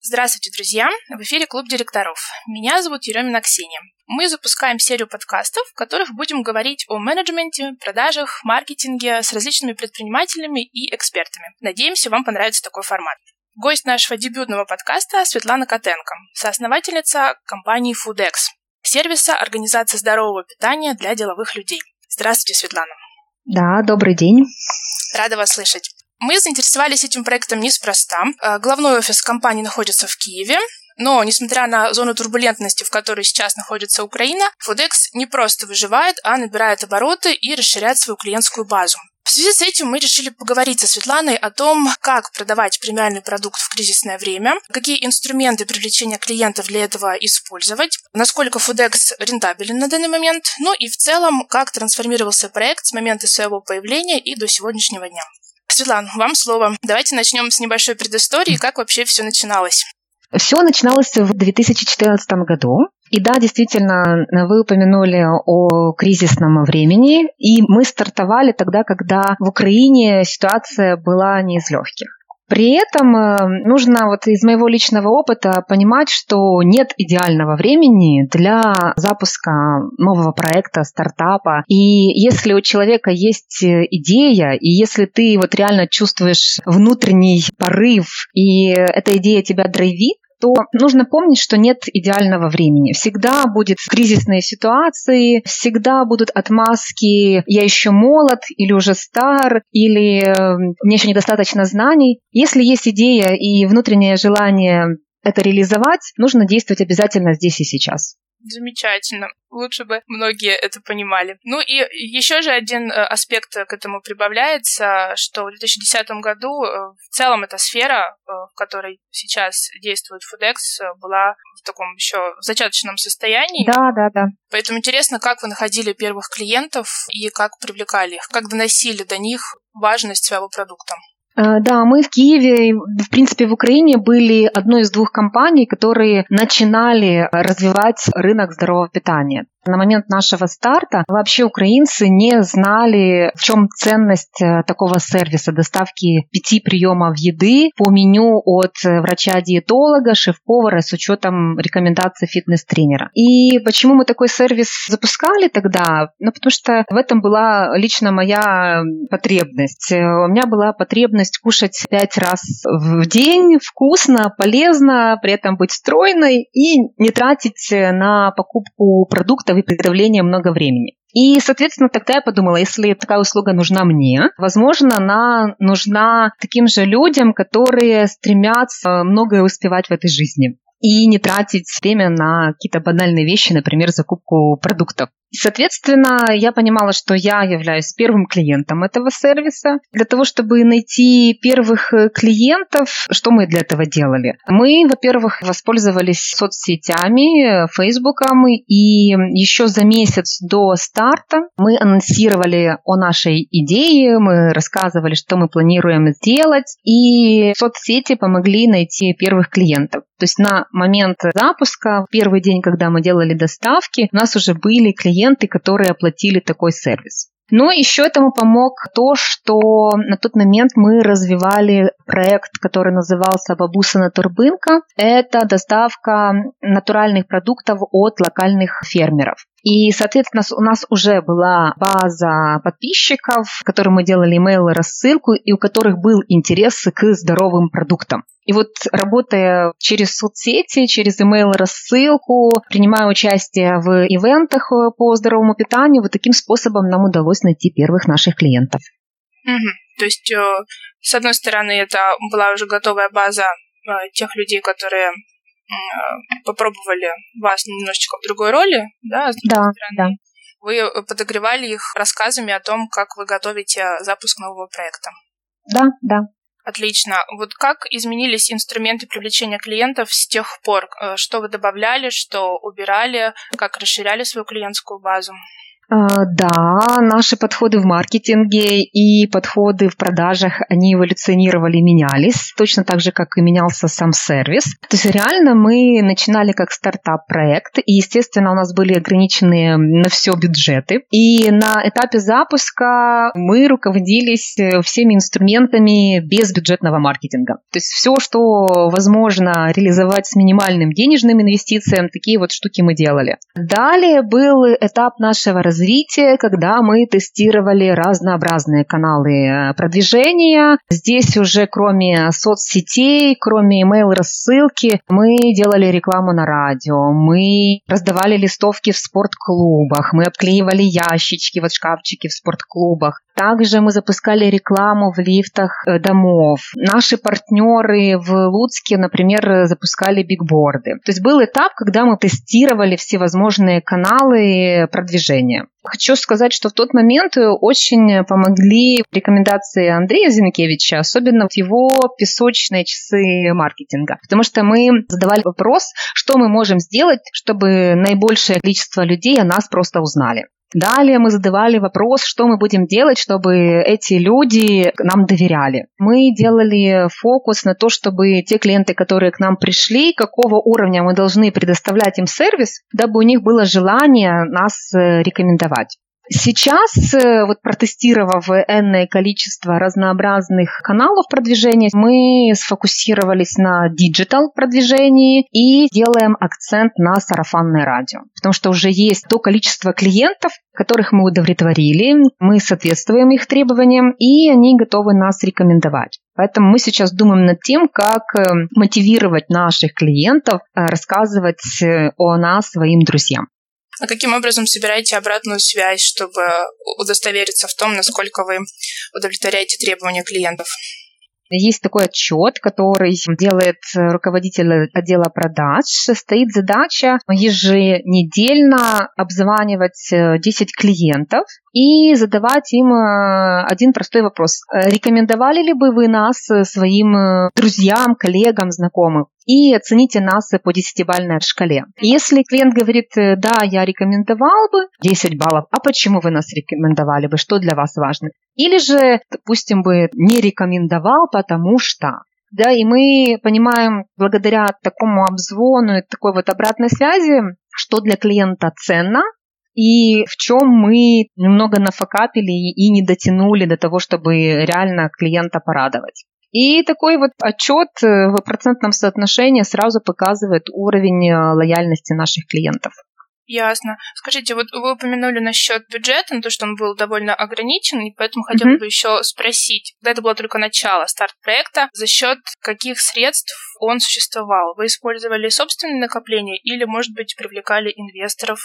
Здравствуйте, друзья! В эфире Клуб директоров. Меня зовут Еремина Ксения. Мы запускаем серию подкастов, в которых будем говорить о менеджменте, продажах, маркетинге с различными предпринимателями и экспертами. Надеемся, вам понравится такой формат. Гость нашего дебютного подкаста Светлана Котенко, соосновательница компании FoodX, сервиса организации здорового питания для деловых людей. Здравствуйте, Светлана. Да, добрый день. Рада вас слышать. Мы заинтересовались этим проектом неспроста. Э, главной офис компании находится в Киеве, но, несмотря на зону турбулентности, в которой сейчас находится Украина, FoodX не просто выживает, а набирает обороты и расширяет свою клиентскую базу. В связи с этим мы решили поговорить со Светланой о том, как продавать премиальный продукт в кризисное время, какие инструменты привлечения клиентов для этого использовать, насколько FoodX рентабелен на данный момент, ну и в целом, как трансформировался проект с момента своего появления и до сегодняшнего дня. Светлана, вам слово. Давайте начнем с небольшой предыстории, как вообще все начиналось. Все начиналось в 2014 году. И да, действительно, вы упомянули о кризисном времени, и мы стартовали тогда, когда в Украине ситуация была не из легких. При этом э, нужно вот из моего личного опыта понимать, что нет идеального времени для запуска нового проекта, стартапа. И если у человека есть идея, и если ты вот реально чувствуешь внутренний порыв, и эта идея тебя драйвит, то нужно помнить, что нет идеального времени. Всегда будет кризисные ситуации, всегда будут отмазки «я еще молод» или «уже стар», или «Эм, «мне еще недостаточно знаний». Если есть идея и внутреннее желание это реализовать, нужно действовать обязательно здесь и сейчас. Замечательно. Лучше бы многие это понимали. Ну и еще же один э, аспект к этому прибавляется, что в 2010 году э, в целом эта сфера, э, в которой сейчас действует FoodX, была в таком еще зачаточном состоянии. Да, да, да. Поэтому интересно, как вы находили первых клиентов и как привлекали их, как доносили до них важность своего продукта. Э, да, мы в Киеве, в принципе, в Украине были одной из двух компаний, которые начинали развивать рынок здорового питания. На момент нашего старта вообще украинцы не знали, в чем ценность э, такого сервиса доставки пяти приемов еды по меню от э, врача-диетолога, шеф-повара с учетом рекомендаций фитнес-тренера. И почему мы такой сервис запускали тогда? Ну, потому что в этом была лично моя потребность. Э, у меня была потребность кушать пять раз в день, вкусно, полезно, при этом быть стройной и не тратить на покупку продуктов и приготовления много времени. И, соответственно, тогда я подумала, если такая услуга нужна мне, возможно, она нужна таким же людям, которые стремятся многое успевать в этой жизни и не тратить время на какие-то банальные вещи, например, закупку продуктов. Соответственно, я понимала, что я являюсь первым клиентом этого сервиса. Для того, чтобы найти первых э, клиентов, что мы для этого делали? Мы, во-первых, воспользовались соцсетями, Фейсбуком, и еще за месяц до старта мы анонсировали о нашей идее, мы рассказывали, что мы планируем сделать, и соцсети помогли найти первых клиентов. То есть на момент запуска, в первый день, когда мы делали доставки, у нас уже были клиенты, клиенты, которые оплатили такой сервис. Но еще этому помог то, что на тот момент мы развивали проект, который назывался «Бабуса на Турбынка». Это доставка натуральных продуктов от локальных фермеров. И, соответственно, у нас уже была база подписчиков, которым мы делали email рассылку и у которых был интерес к здоровым продуктам. И вот работая через соцсети, через email рассылку, принимая участие в ивентах э, по здоровому питанию, вот таким способом нам удалось найти первых наших клиентов. Угу. То есть, э, с одной стороны, это была уже готовая база э, тех людей, которые попробовали вас немножечко в другой роли, да, с другой да, стороны. Да. Вы подогревали их рассказами о том, как вы готовите запуск нового проекта. Да, да. Отлично. Вот как изменились инструменты привлечения клиентов с тех пор? Э, что вы добавляли, что убирали, как расширяли свою клиентскую базу? А, да, наши подходы в маркетинге и подходы в продажах, они эволюционировали, менялись, точно так же, как и менялся сам сервис. То есть реально мы начинали как стартап-проект, и, естественно, у нас были ограниченные на все бюджеты. И на этапе запуска мы руководились э, всеми инструментами без бюджетного маркетинга. То есть все, что возможно реализовать с минимальным денежным инвестицием, такие вот штуки мы делали. Далее был этап нашего развития развития, когда мы тестировали разнообразные каналы э, продвижения. Здесь уже кроме соцсетей, кроме email рассылки, мы делали рекламу на радио, мы раздавали листовки в спортклубах, мы обклеивали ящички, вот шкафчики в спортклубах. Также мы запускали рекламу в лифтах э, домов. Наши партнеры в Луцке, например, запускали бигборды. То есть был этап, когда мы тестировали всевозможные каналы продвижения. Хочу сказать, что в тот момент очень помогли рекомендации Андрея Зинкевича, особенно в его песочные часы маркетинга. Потому что мы задавали вопрос, что мы можем сделать, чтобы наибольшее количество людей о нас просто узнали. Далее мы задавали вопрос, что мы будем делать, чтобы эти люди нам доверяли. Мы делали фокус на то, чтобы те клиенты, которые к нам пришли, какого уровня мы должны предоставлять им сервис, дабы у них было желание нас э, рекомендовать. Сейчас, э, вот протестировав энное количество разнообразных каналов продвижения, мы сфокусировались на диджитал продвижении и делаем акцент на сарафанное радио. Потому что уже есть то количество клиентов, которых мы удовлетворили, мы соответствуем их требованиям, и они готовы нас рекомендовать. Поэтому мы сейчас думаем над тем, как э, мотивировать наших клиентов э, рассказывать о нас своим друзьям. А каким образом собираете обратную связь, чтобы удостовериться в том, насколько вы удовлетворяете требования клиентов? Есть такой отчет, который делает руководитель отдела продаж. Стоит задача еженедельно обзванивать 10 э, клиентов и задавать им э, один простой вопрос. Рекомендовали ли бы вы нас своим э, друзьям, коллегам, знакомым? и оцените нас по десятибальной шкале. Если клиент говорит, да, я рекомендовал бы 10 баллов, а почему вы нас рекомендовали бы, что для вас важно? Или же, допустим, бы не рекомендовал, потому что да, и мы понимаем благодаря такому обзвону и такой вот обратной связи, что для клиента ценно, и в чем мы немного нафакапили и не дотянули до того, чтобы реально клиента порадовать. И такой вот отчет э, в процентном соотношении сразу показывает уровень э, лояльности наших клиентов. Ясно. Скажите, вот вы упомянули насчет бюджета, на то, что он был довольно ограничен, и поэтому хотела mm-hmm. бы еще спросить, когда это было только начало, старт проекта, за счет каких средств он существовал? Вы использовали собственные накопления или, может быть, привлекали инвесторов?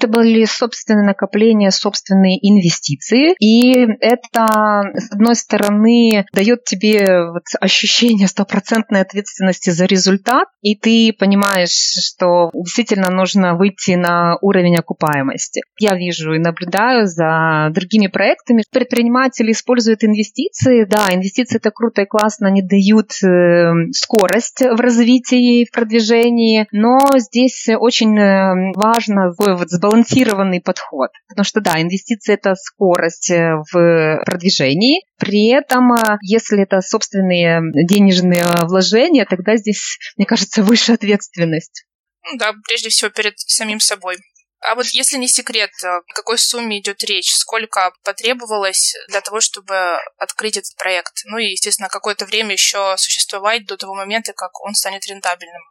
Это были собственные накопления, собственные инвестиции. И это, с одной стороны, дает тебе вот ощущение стопроцентной ответственности за результат, и ты понимаешь, что действительно нужно выйти на уровень окупаемости. Я вижу и наблюдаю за другими проектами. Предприниматели используют инвестиции. Да, инвестиции это круто и классно, они дают э, скорость в развитии, в продвижении, но здесь очень э, важно такой вот сбалансировать сбалансированный подход. Потому что, да, инвестиции – это скорость э, в продвижении. При этом, э, если это собственные денежные вложения, тогда здесь, мне кажется, выше ответственность. Ну да, прежде всего перед самим собой. А вот если не секрет, э, о какой сумме идет речь, сколько потребовалось для того, чтобы открыть этот проект? Ну и, естественно, какое-то время еще существовать до того момента, как он станет рентабельным.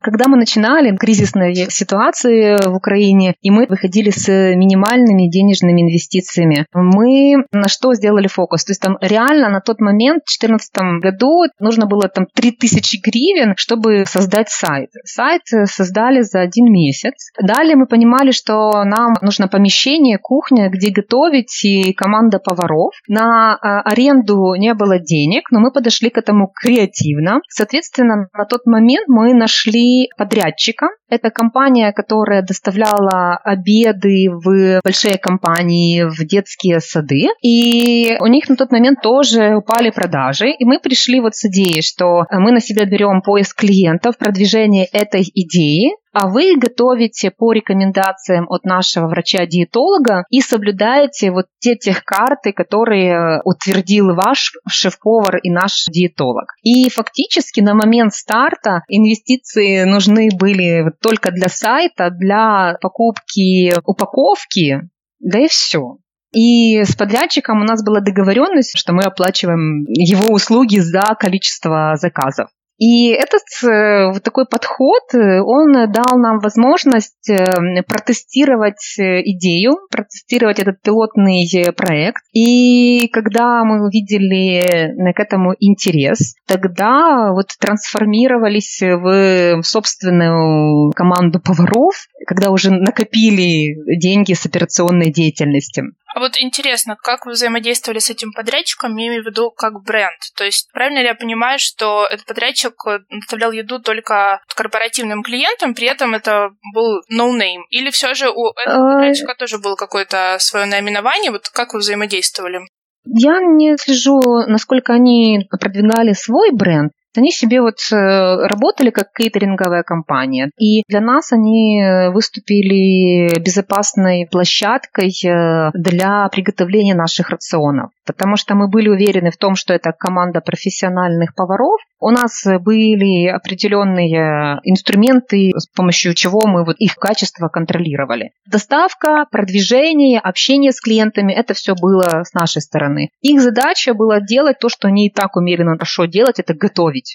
Когда мы начинали кризисные ситуации в Украине, и мы выходили с минимальными денежными инвестициями, мы на что сделали фокус? То есть там реально на тот момент, в 2014 году, нужно было там 3000 гривен, чтобы создать сайт. Сайт создали за один месяц. Далее мы понимали, что нам нужно помещение, кухня, где готовить, и команда поваров. На а, аренду не было денег, но мы подошли к этому креативно. Соответственно, на тот момент мы нашли подрядчика. Это компания, которая доставляла обеды в большие компании, в детские сады. И у них на тот момент тоже упали продажи. И мы пришли вот с идеей, что мы на себя берем поиск клиентов, продвижение этой идеи, а вы готовите по рекомендациям от нашего врача-диетолога и соблюдаете вот те техкарты, которые утвердил ваш шеф-повар и наш диетолог. И фактически на момент старта инвестиции нужны были только для сайта, для покупки упаковки, да и все. И с подрядчиком у нас была договоренность, что мы оплачиваем его услуги за количество заказов. И этот э, вот такой подход, э, он дал нам возможность э, протестировать идею, протестировать этот пилотный проект. И когда мы увидели к этому интерес, тогда вот трансформировались в собственную команду поваров, когда уже накопили деньги с операционной деятельности. А вот интересно, как вы взаимодействовали с этим подрядчиком, я имею в виду как бренд? То есть правильно ли я понимаю, что этот подрядчик доставлял еду только корпоративным клиентам, при этом это был no-name? Или все же у этого подрядчика тоже было какое-то свое наименование? Вот как вы взаимодействовали? Я не слежу, насколько они продвигали свой бренд, они себе вот э, работали как кейтеринговая компания. И для нас они выступили безопасной площадкой э, для приготовления наших рационов. Потому что мы были уверены в том, что это команда профессиональных поваров. У нас были определенные инструменты, с помощью чего мы вот их качество контролировали. Доставка, продвижение, общение с клиентами – это все было с нашей стороны. Их задача была делать то, что они и так умели хорошо делать – это готовить.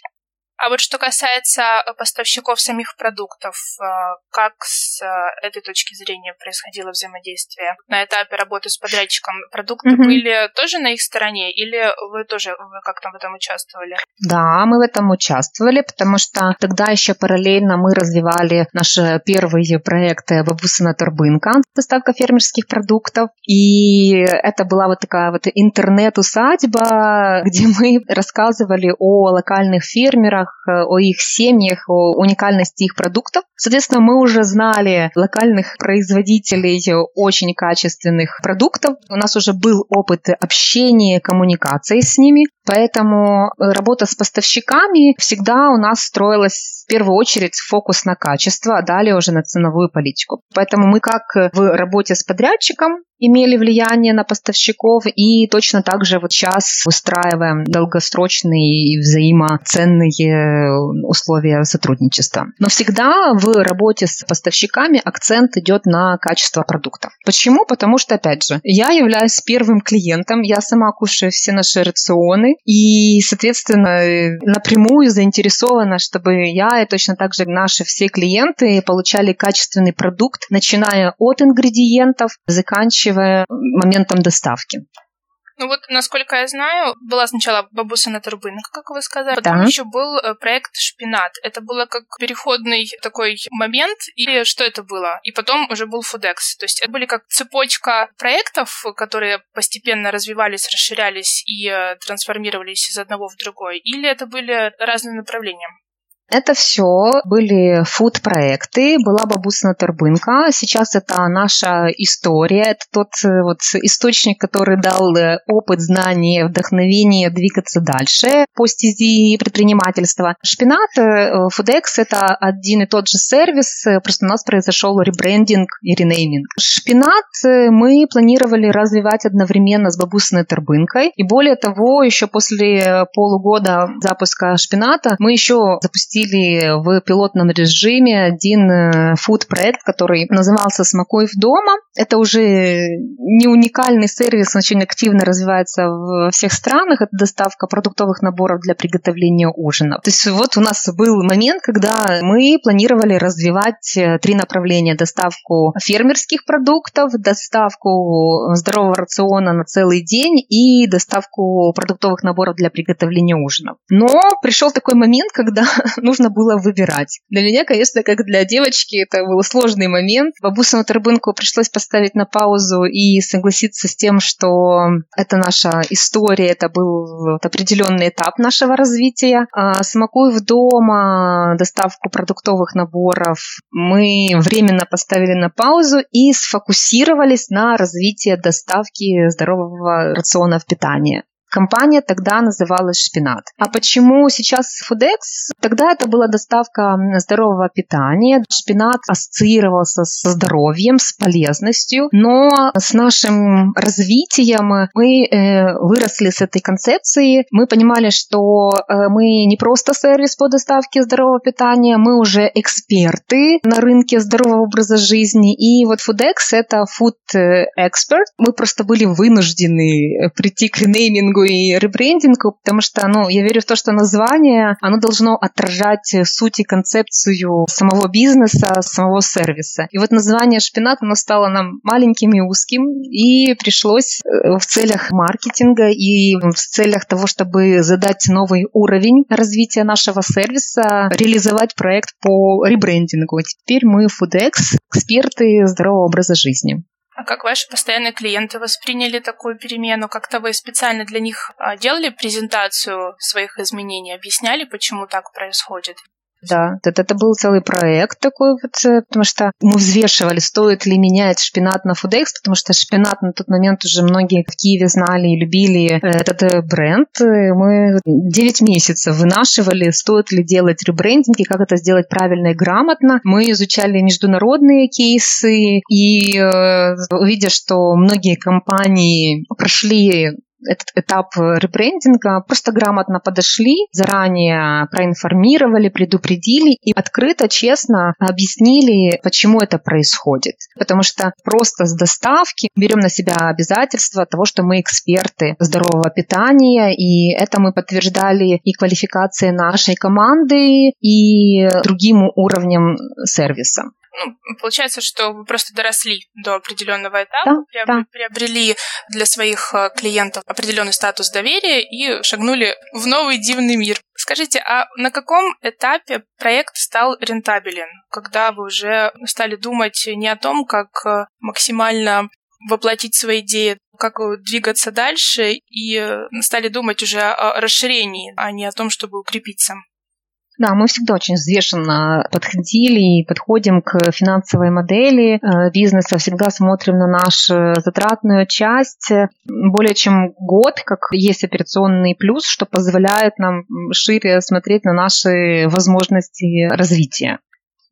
А вот что касается э, поставщиков самих продуктов, э, как с э, этой точки зрения происходило взаимодействие? На этапе работы с подрядчиком продукты mm-hmm. были тоже на их стороне или вы тоже вы как-то в этом участвовали? Да, мы в этом участвовали, потому что тогда еще параллельно мы развивали наш первый проект «Бабусина Турбынка», доставка фермерских продуктов. И это была вот такая вот интернет-усадьба, где мы рассказывали о локальных фермерах, О их семьях, о уникальности их продуктов. Соответственно, мы уже знали локальных производителей очень качественных продуктов. У нас уже был опыт общения, коммуникации с ними. Поэтому работа с поставщиками всегда у нас строилась в первую очередь фокус на качество, а далее уже на ценовую политику. Поэтому мы как в работе с подрядчиком имели влияние на поставщиков и точно так же вот сейчас выстраиваем долгосрочные и взаимоценные условия сотрудничества. Но всегда в работе с поставщиками акцент идет на качество продуктов. Почему? Потому что, опять же, я являюсь первым клиентом, я сама кушаю все наши рационы и, соответственно, напрямую заинтересована, чтобы я и точно так же наши все клиенты получали качественный продукт, начиная от ингредиентов, заканчивая моментом доставки. Ну вот, насколько я знаю, была сначала бабусина турбинка, как вы сказали, потом да. еще был э, проект Шпинат. Это было как переходный такой момент, или что это было? И потом уже был Фудекс. То есть это были как цепочка проектов, которые постепенно развивались, расширялись и э, трансформировались из одного в другой, или это были разные направления? Это все были фуд-проекты, была бабусина торбынка. Сейчас это наша история, это тот э, вот источник, который дал э, опыт, знания, вдохновение двигаться дальше по стези предпринимательства. Шпинат, э, Фудекс – это один и тот же сервис, просто у нас произошел ребрендинг и ренейминг. Шпинат мы планировали развивать одновременно с бабусиной торбынкой. И более того, еще после полугода запуска шпината мы еще запустили запустили в пилотном режиме один э, фуд-проект, который назывался «Смакуев дома». Это уже не уникальный сервис, он очень активно развивается во всех странах. Это доставка продуктовых наборов для приготовления ужина. То есть вот у нас был момент, когда мы планировали развивать э, три направления. Доставку фермерских продуктов, доставку здорового рациона на целый день и доставку продуктовых наборов для приготовления ужина. Но пришел такой момент, когда нужно было выбирать. Для меня, конечно, как для девочки, это был сложный момент. Бабусину Тарбынку пришлось поставить на паузу и согласиться с тем, что это наша история, это был определенный этап нашего развития. А Смакуев дома, доставку продуктовых наборов мы временно поставили на паузу и сфокусировались на развитии доставки здорового рациона в питании. Компания тогда называлась «Шпинат». А почему сейчас «Фудекс»? Тогда это была доставка здорового питания. Шпинат ассоциировался со здоровьем, с полезностью, но с нашим развитием мы э, выросли с этой концепции. Мы понимали, что э, мы не просто сервис по доставке здорового питания, мы уже эксперты на рынке здорового образа жизни. И вот FoodX — это food expert. Мы просто были вынуждены прийти к ренеймингу и ребрендингу, потому что, ну, я верю в то, что название, оно должно отражать суть и концепцию самого бизнеса, самого сервиса. И вот название «Шпинат», оно стало нам маленьким и узким, и пришлось э, в целях маркетинга и в целях того, чтобы задать новый уровень развития нашего сервиса, реализовать проект по ребрендингу. Теперь мы FoodX, эксперты здорового образа жизни. А как ваши постоянные клиенты восприняли такую перемену? Как-то вы специально для них а, делали презентацию своих изменений, объясняли, почему так происходит? Да, это, это был целый проект такой вот, э, потому что мы взвешивали, стоит ли менять шпинат на Фудекс, потому что шпинат на тот момент уже многие в Киеве знали и любили э, этот э, бренд. Мы 9 месяцев вынашивали, стоит ли делать ребрендинг и как это сделать правильно и грамотно. Мы изучали международные кейсы и увидя, что многие компании прошли этот этап ребрендинга, просто грамотно подошли, заранее проинформировали, предупредили и открыто, честно объяснили, почему это происходит. Потому что просто с доставки берем на себя обязательства того, что мы эксперты здорового питания, и это мы подтверждали и квалификацией нашей команды, и другим уровнем сервиса ну, получается, что вы просто доросли до определенного этапа, да, приоб... да. приобрели для своих э, клиентов определенный статус доверия и шагнули в новый дивный мир. Скажите, а на каком этапе проект стал рентабелен, когда вы уже стали думать не о том, как э, максимально воплотить свои идеи, как двигаться дальше, и э, стали думать уже о расширении, а не о том, чтобы укрепиться? Да, мы всегда очень взвешенно подходили и подходим к финансовой модели э, бизнеса, всегда смотрим на нашу затратную часть. Более чем год, как есть операционный плюс, что позволяет нам шире смотреть на наши возможности развития.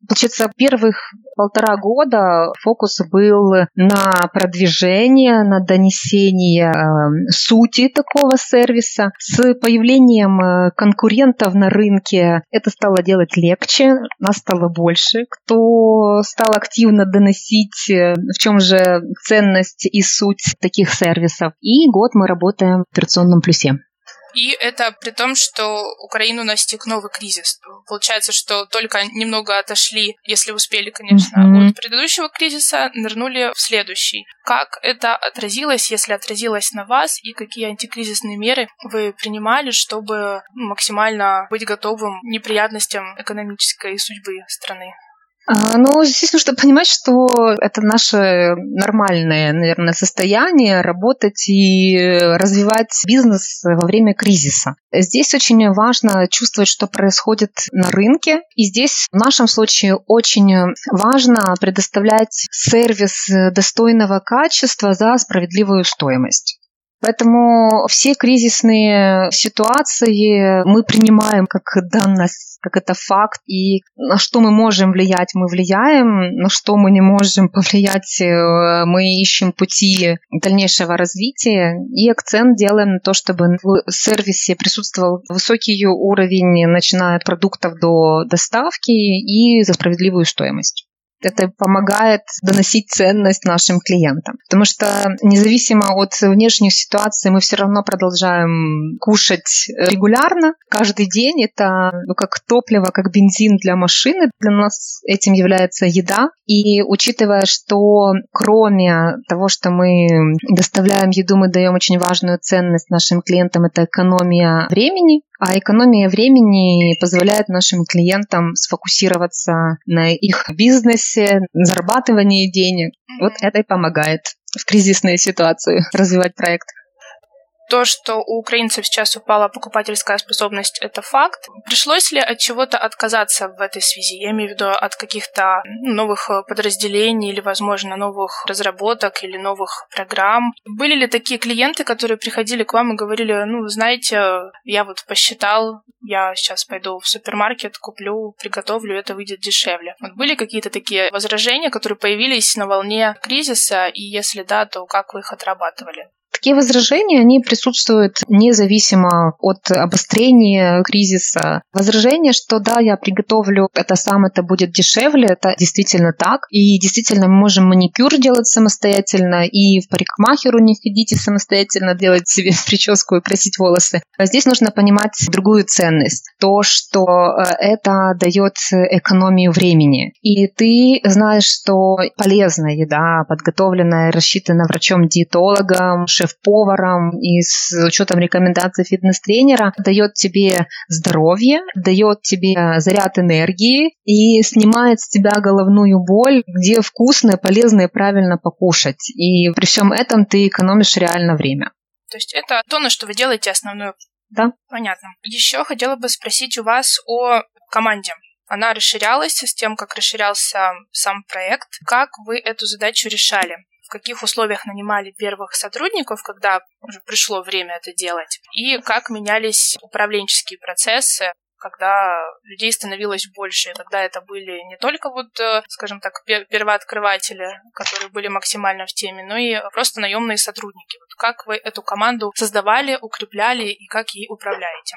Получается, первых полтора года фокус был на продвижение, на донесение э, сути такого сервиса. С появлением э, конкурентов на рынке это стало делать легче, нас стало больше. Кто стал активно доносить, э, в чем же ценность и суть таких сервисов. И год мы работаем в операционном плюсе. И это при том, что Украину настиг новый кризис. Получается, что только немного отошли, если успели, конечно, mm-hmm. от предыдущего кризиса, нырнули в следующий. Как это отразилось, если отразилось на вас, и какие антикризисные меры вы принимали, чтобы максимально быть готовым к неприятностям экономической судьбы страны? А, ну, здесь нужно понимать, что это наше нормальное, наверное, состояние работать и развивать бизнес во время кризиса. Здесь очень важно чувствовать, что происходит на рынке. И здесь в нашем случае очень важно предоставлять сервис достойного качества за справедливую стоимость. Поэтому все кризисные ситуации мы принимаем как данность, как это факт, и на что мы можем влиять, мы влияем, на что мы не можем повлиять, э, мы ищем пути дальнейшего развития. И акцент делаем на то, чтобы в сервисе присутствовал высокий уровень, начиная от продуктов до доставки и за справедливую стоимость это помогает доносить ценность нашим клиентам. Потому что независимо от внешних ситуаций мы все равно продолжаем кушать регулярно. Каждый день это ну, как топливо, как бензин для машины. Для нас этим является еда. И учитывая, что кроме того, что мы доставляем еду, мы даем очень важную ценность нашим клиентам, это экономия времени, а экономия времени позволяет нашим клиентам сфокусироваться на их бизнесе, зарабатывании денег. Вот это и помогает в кризисной ситуации развивать проект. То, что у украинцев сейчас упала покупательская способность, это факт. Пришлось ли от чего-то отказаться в этой связи? Я имею в виду от каких-то новых подразделений или, возможно, новых разработок или новых программ. Были ли такие клиенты, которые приходили к вам и говорили, ну, знаете, я вот посчитал, я сейчас пойду в супермаркет, куплю, приготовлю, это выйдет дешевле. Вот были какие-то такие возражения, которые появились на волне кризиса, и если да, то как вы их отрабатывали? Такие возражения, они присутствуют независимо от обострения кризиса. Возражение, что да, я приготовлю это сам, это будет дешевле, это действительно так. И действительно мы можем маникюр делать самостоятельно, и в парикмахеру не ходите самостоятельно делать себе прическу и красить волосы. А здесь нужно понимать другую ценность. То, что э, это дает экономию времени. И ты знаешь, что полезная еда, подготовленная, рассчитана врачом-диетологом, шеф шеф-поваром и с учетом рекомендаций фитнес-тренера дает тебе здоровье, дает тебе заряд энергии и снимает с тебя головную боль, где вкусно, полезно и правильно покушать. И при всем этом ты экономишь реально время. То есть это то, на что вы делаете основную. Да. Понятно. Еще хотела бы спросить у вас о команде. Она расширялась с тем, как расширялся сам проект. Как вы эту задачу решали? Каких условиях нанимали первых сотрудников, когда уже пришло время это делать, и как менялись управленческие процессы, когда людей становилось больше, и когда это были не только вот, э, скажем так, первооткрыватели, которые были максимально в теме, но и просто наемные сотрудники. Вот как вы эту команду создавали, укрепляли и как ей управляете?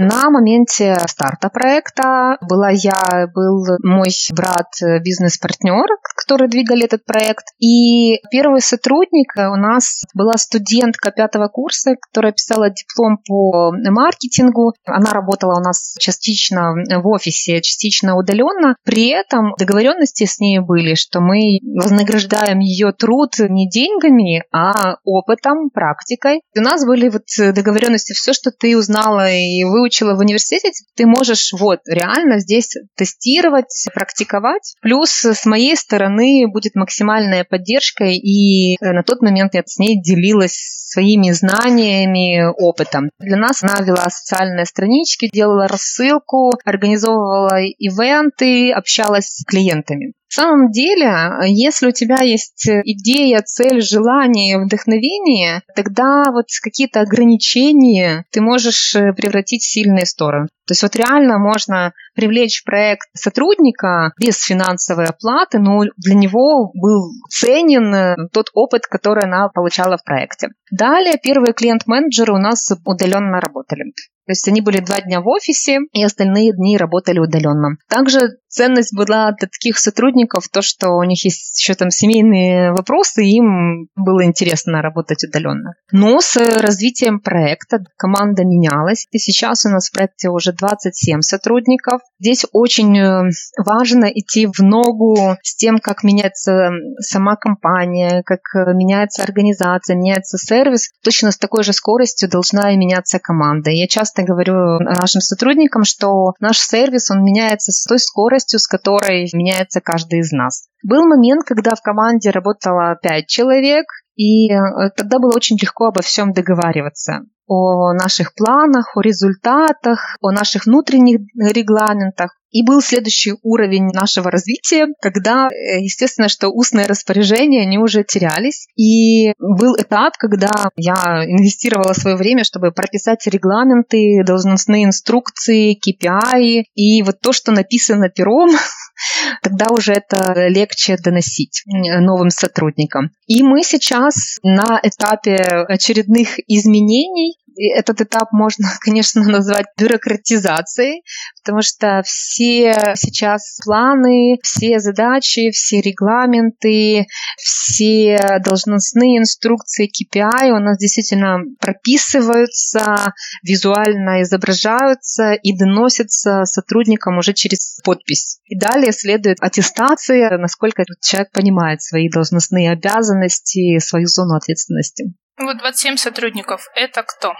На моменте старта проекта была я, был мой брат, э, бизнес-партнер, которые двигали этот проект. И первый сотрудник у нас была студентка пятого курса, которая писала диплом по маркетингу. Она работала у нас частично в офисе, частично удаленно. При этом договоренности с ней были, что мы вознаграждаем ее труд не деньгами, а опытом, практикой. У нас были вот договоренности, все, что ты узнала и выучила выучила в университете, ты можешь вот реально здесь тестировать, практиковать. Плюс с моей стороны будет максимальная поддержка, и э, на тот момент я с ней делилась своими знаниями, опытом. Для нас она вела социальные странички, делала рассылку, организовывала ивенты, общалась с клиентами. В самом деле, если у тебя есть идея, цель, желание, вдохновение, тогда вот какие-то ограничения ты можешь э, превратить в сильные стороны. То есть вот реально можно привлечь в проект сотрудника без финансовой оплаты, но для него был ценен э, тот опыт, который она получала в проекте. Далее первые клиент-менеджеры у нас удаленно работали. То есть они были два дня в офисе, и остальные дни работали удаленно. Также ценность была для таких сотрудников то, что у них есть еще там семейные вопросы, и им было интересно работать удаленно. Но с развитием проекта команда менялась, и сейчас у нас в проекте уже 27 сотрудников. Здесь очень э, важно идти в ногу с тем, как меняется сама компания, как э, меняется организация, меняется сервис. Точно с такой же скоростью должна и меняться команда. Я часто говорю нашим сотрудникам, что наш сервис, он меняется с той скоростью, с которой меняется каждый из нас. Был момент, когда в команде работало 5 человек, и э, тогда было очень легко обо всем договариваться о наших планах, о результатах, о наших внутренних регламентах. И был следующий уровень нашего развития, когда, э, естественно, что устные распоряжения, они уже терялись. И был этап, когда я инвестировала свое время, чтобы прописать регламенты, должностные инструкции, KPI. И вот то, что написано пером, тогда уже это легче доносить новым сотрудникам. И мы сейчас на этапе очередных изменений этот этап можно, конечно, назвать бюрократизацией, потому что все сейчас планы, все задачи, все регламенты, все должностные инструкции KPI у нас действительно прописываются, визуально изображаются и доносятся сотрудникам уже через подпись. И далее следует аттестация, насколько человек понимает свои должностные обязанности, свою зону ответственности. Вот 27 сотрудников – это кто?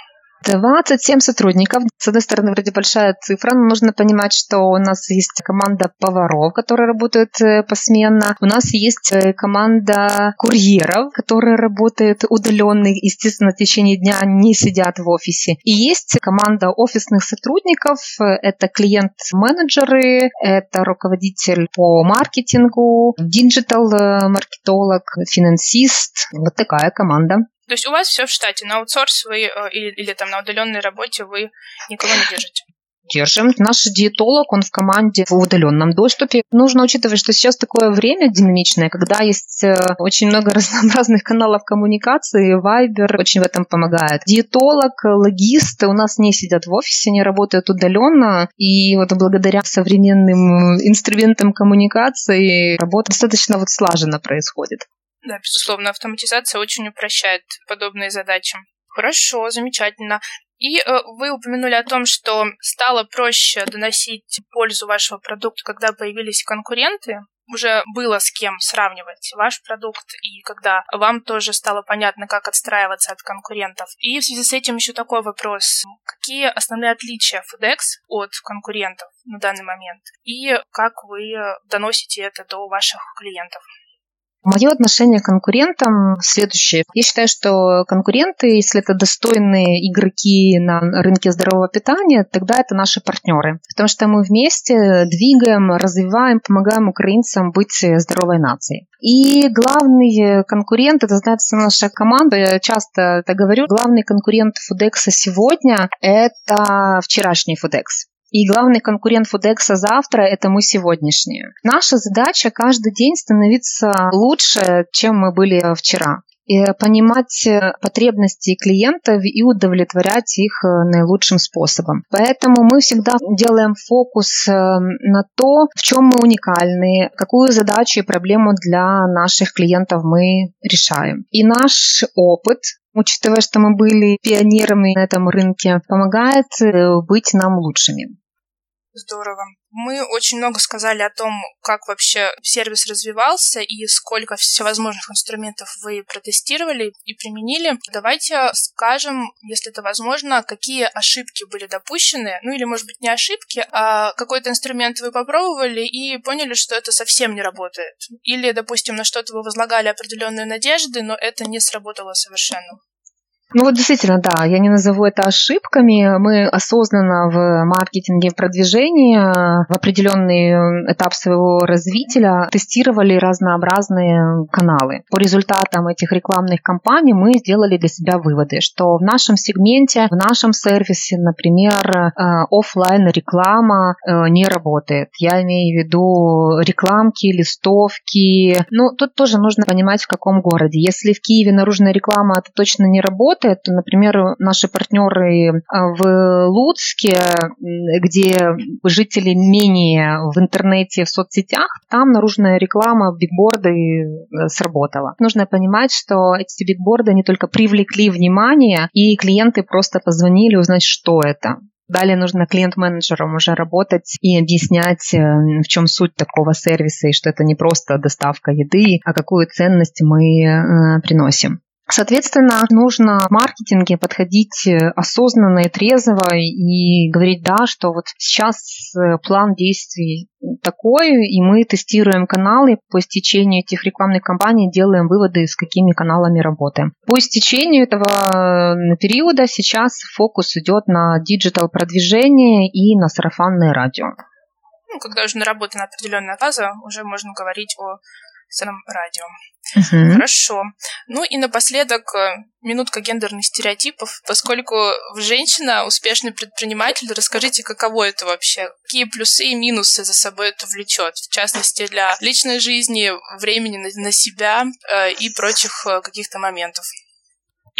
27 сотрудников. С одной стороны, вроде большая цифра, но нужно понимать, что у нас есть команда поваров, которые работают э, посменно. У нас есть э, команда курьеров, которые работают удаленно, естественно, в течение дня не сидят в офисе. И есть команда офисных сотрудников. Это клиент-менеджеры, это руководитель по маркетингу, диджитал-маркетолог, э, финансист. Вот такая команда. То есть у вас все в штате, на аутсорс вы э, или, или там на удаленной работе вы никого не держите? Держим. Наш диетолог, он в команде в удаленном доступе. Нужно учитывать, что сейчас такое время динамичное, когда есть э, очень много разнообразных каналов коммуникации. Viber очень в этом помогает. Диетолог, логист у нас не сидят в офисе, не работают удаленно. И вот благодаря современным инструментам коммуникации работа достаточно вот слаженно происходит. Да, безусловно, автоматизация очень упрощает подобные задачи. Хорошо, замечательно. И э, вы упомянули о том, что стало проще доносить пользу вашего продукта, когда появились конкуренты. Уже было с кем сравнивать ваш продукт, и когда вам тоже стало понятно, как отстраиваться от конкурентов. И в связи с этим еще такой вопрос. Какие основные отличия FedEx от конкурентов на данный момент? И как вы доносите это до ваших клиентов? Мое отношение к конкурентам следующее. Я считаю, что конкуренты, если это достойные игроки на рынке здорового питания, тогда это наши партнеры. Потому что мы вместе двигаем, развиваем, помогаем украинцам быть здоровой нацией. И главный конкурент, это, знаете, наша команда, я часто это говорю, главный конкурент Фудекса сегодня – это вчерашний Фудекс. И главный конкурент Фудекса завтра – это мы сегодняшние. Наша задача каждый день становиться лучше, чем мы были вчера и понимать потребности клиентов и удовлетворять их э, наилучшим способом. Поэтому мы всегда делаем фокус э, на то, в чем мы уникальны, какую задачу и проблему для наших клиентов мы решаем. И наш опыт учитывая, что мы были пионерами на этом рынке, помогает э, быть нам лучшими. Здорово. Мы очень много сказали о том, как вообще сервис развивался и сколько всевозможных инструментов вы протестировали и применили. Давайте скажем, если это возможно, какие ошибки были допущены, ну или, может быть, не ошибки, а какой-то инструмент вы попробовали и поняли, что это совсем не работает. Или, допустим, на что-то вы возлагали определенные надежды, но это не сработало совершенно. Ну вот действительно, да, я не назову это ошибками. Мы осознанно в маркетинге, в продвижении в определенный этап своего развития тестировали разнообразные каналы. По результатам этих рекламных кампаний мы сделали для себя выводы, что в нашем сегменте, в нашем сервисе, например, э, офлайн реклама э, не работает. Я имею в виду рекламки, листовки. Ну, тут тоже нужно понимать, в каком городе. Если в Киеве наружная реклама, это точно не работает, работает. Например, наши партнеры а, в Луцке, где жители менее в интернете, в соцсетях, там наружная реклама, бигборды э, сработала. Нужно понимать, что эти бигборды не только привлекли внимание, и клиенты просто позвонили узнать, что это. Далее нужно клиент-менеджерам уже работать и объяснять, э, в чем суть такого сервиса, и что это не просто доставка еды, а какую ценность мы э, приносим. Соответственно, нужно в маркетинге подходить э, осознанно и трезво и говорить, да, что вот сейчас э, план действий такой, и мы тестируем каналы, по истечению этих рекламных кампаний делаем выводы, с какими каналами работаем. По истечению этого э, периода сейчас фокус идет на диджитал продвижение и на сарафанное радио. Ну, когда уже наработана определенная база, уже можно говорить о самом радио. Угу. Хорошо. Ну и напоследок э, минутка гендерных стереотипов. Поскольку женщина, успешный предприниматель, расскажите, каково это вообще? Какие плюсы и минусы за собой это влечет? В частности, для личной жизни, времени на себя э, и прочих э, каких-то моментов.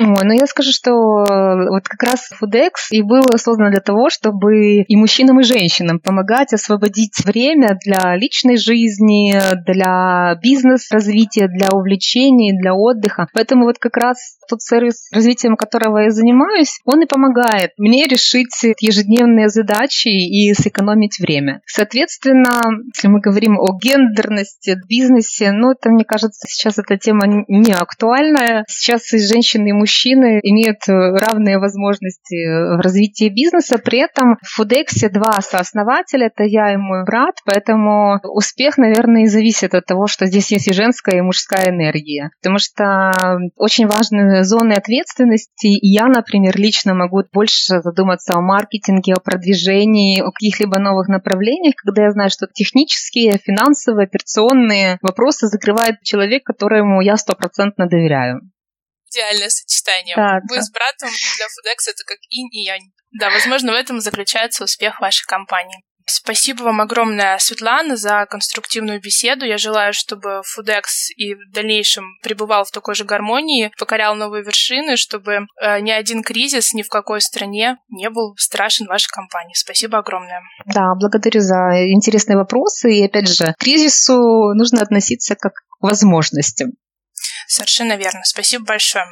Ой, ну я скажу, что э, вот как раз FoodX и был создан для того, чтобы и мужчинам, и женщинам помогать освободить время для личной жизни, для бизнес-развития, для увлечений, для отдыха. Поэтому вот как раз тот сервис, развитием которого я занимаюсь, он и помогает мне решить ежедневные задачи и сэкономить время. Соответственно, если мы говорим о гендерности, бизнесе, ну это, мне кажется, сейчас эта тема не актуальная. Сейчас и женщины, и мужчины мужчины имеют равные возможности в развитии бизнеса. При этом в Фудексе два сооснователя, это я и мой брат, поэтому успех, наверное, и зависит от того, что здесь есть и женская, и мужская энергия. Потому что очень важны зоны ответственности, и я, например, лично могу больше задуматься о маркетинге, о продвижении, о каких-либо новых направлениях, когда я знаю, что технические, финансовые, операционные вопросы закрывает человек, которому я стопроцентно доверяю. Идеальное сочетание. Да, Вы да. с братом для FoodX это как инь и янь. Да, возможно, в этом заключается успех вашей компании. Спасибо вам огромное, Светлана, за конструктивную беседу. Я желаю, чтобы Фудекс и в дальнейшем пребывал в такой же гармонии, покорял новые вершины, чтобы э, ни один кризис ни в какой стране не был страшен вашей компании. Спасибо огромное. Да, благодарю за интересные вопросы. И опять же, к кризису нужно относиться как к возможностям. Совершенно верно. Спасибо большое.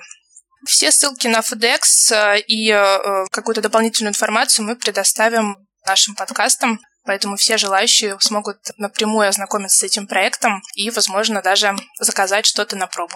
Все ссылки на FedEx э, и э, какую-то дополнительную информацию мы предоставим нашим подкастам, поэтому все желающие смогут напрямую ознакомиться с этим проектом и, возможно, даже заказать что-то на пробу.